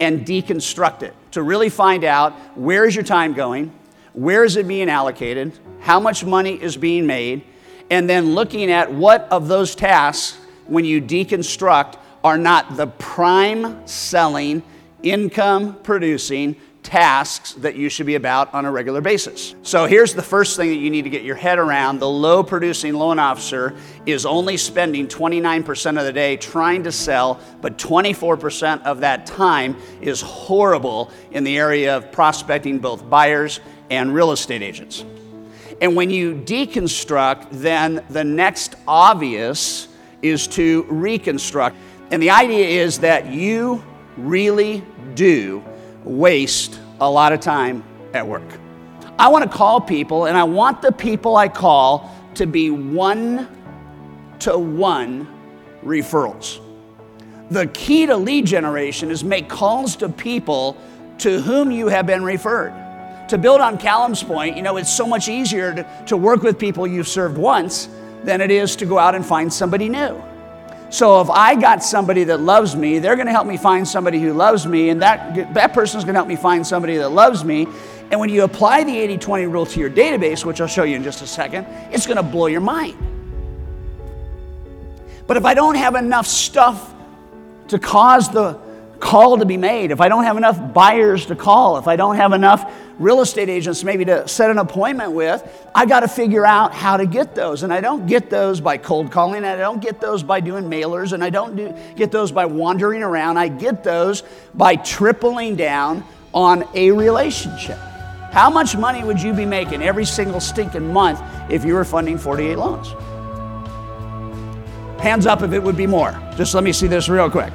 and deconstruct it to really find out where is your time going, where is it being allocated, how much money is being made, and then looking at what of those tasks, when you deconstruct, are not the prime selling, income producing tasks that you should be about on a regular basis. So here's the first thing that you need to get your head around. The low producing loan officer is only spending 29% of the day trying to sell, but 24% of that time is horrible in the area of prospecting both buyers and real estate agents. And when you deconstruct, then the next obvious is to reconstruct. And the idea is that you really do waste a lot of time at work. I want to call people, and I want the people I call to be one to one referrals. The key to lead generation is make calls to people to whom you have been referred. To build on Callum's point, you know, it's so much easier to, to work with people you've served once than it is to go out and find somebody new. So if I got somebody that loves me, they're going to help me find somebody who loves me, and that, that person's going to help me find somebody that loves me. And when you apply the 80 20 rule to your database, which I'll show you in just a second, it's going to blow your mind. But if I don't have enough stuff to cause the call to be made, if I don't have enough buyers to call, if I don't have enough real estate agents maybe to set an appointment with, I got to figure out how to get those. And I don't get those by cold calling, I don't get those by doing mailers, and I don't do, get those by wandering around. I get those by tripling down on a relationship. How much money would you be making every single stinking month if you were funding 48 loans? Hands up if it would be more. Just let me see this real quick.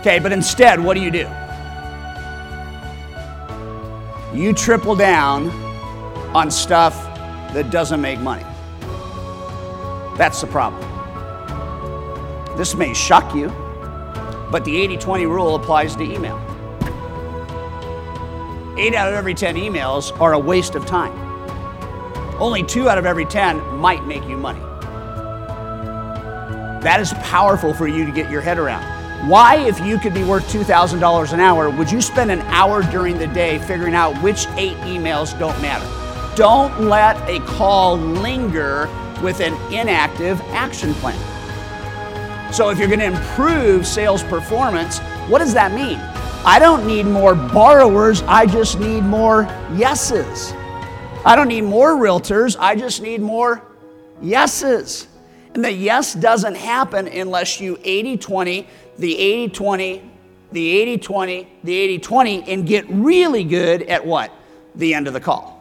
Okay, but instead, what do you do? You triple down on stuff that doesn't make money. That's the problem. This may shock you, but the 80 20 rule applies to email. Eight out of every 10 emails are a waste of time. Only two out of every 10 might make you money. That is powerful for you to get your head around. Why, if you could be worth $2,000 an hour, would you spend an hour during the day figuring out which eight emails don't matter? Don't let a call linger with an inactive action plan. So, if you're going to improve sales performance, what does that mean? I don't need more borrowers, I just need more yeses. I don't need more realtors, I just need more yeses. And the yes doesn't happen unless you 80 20 the 80 20, the 80 20, the 80 20, and get really good at what? The end of the call.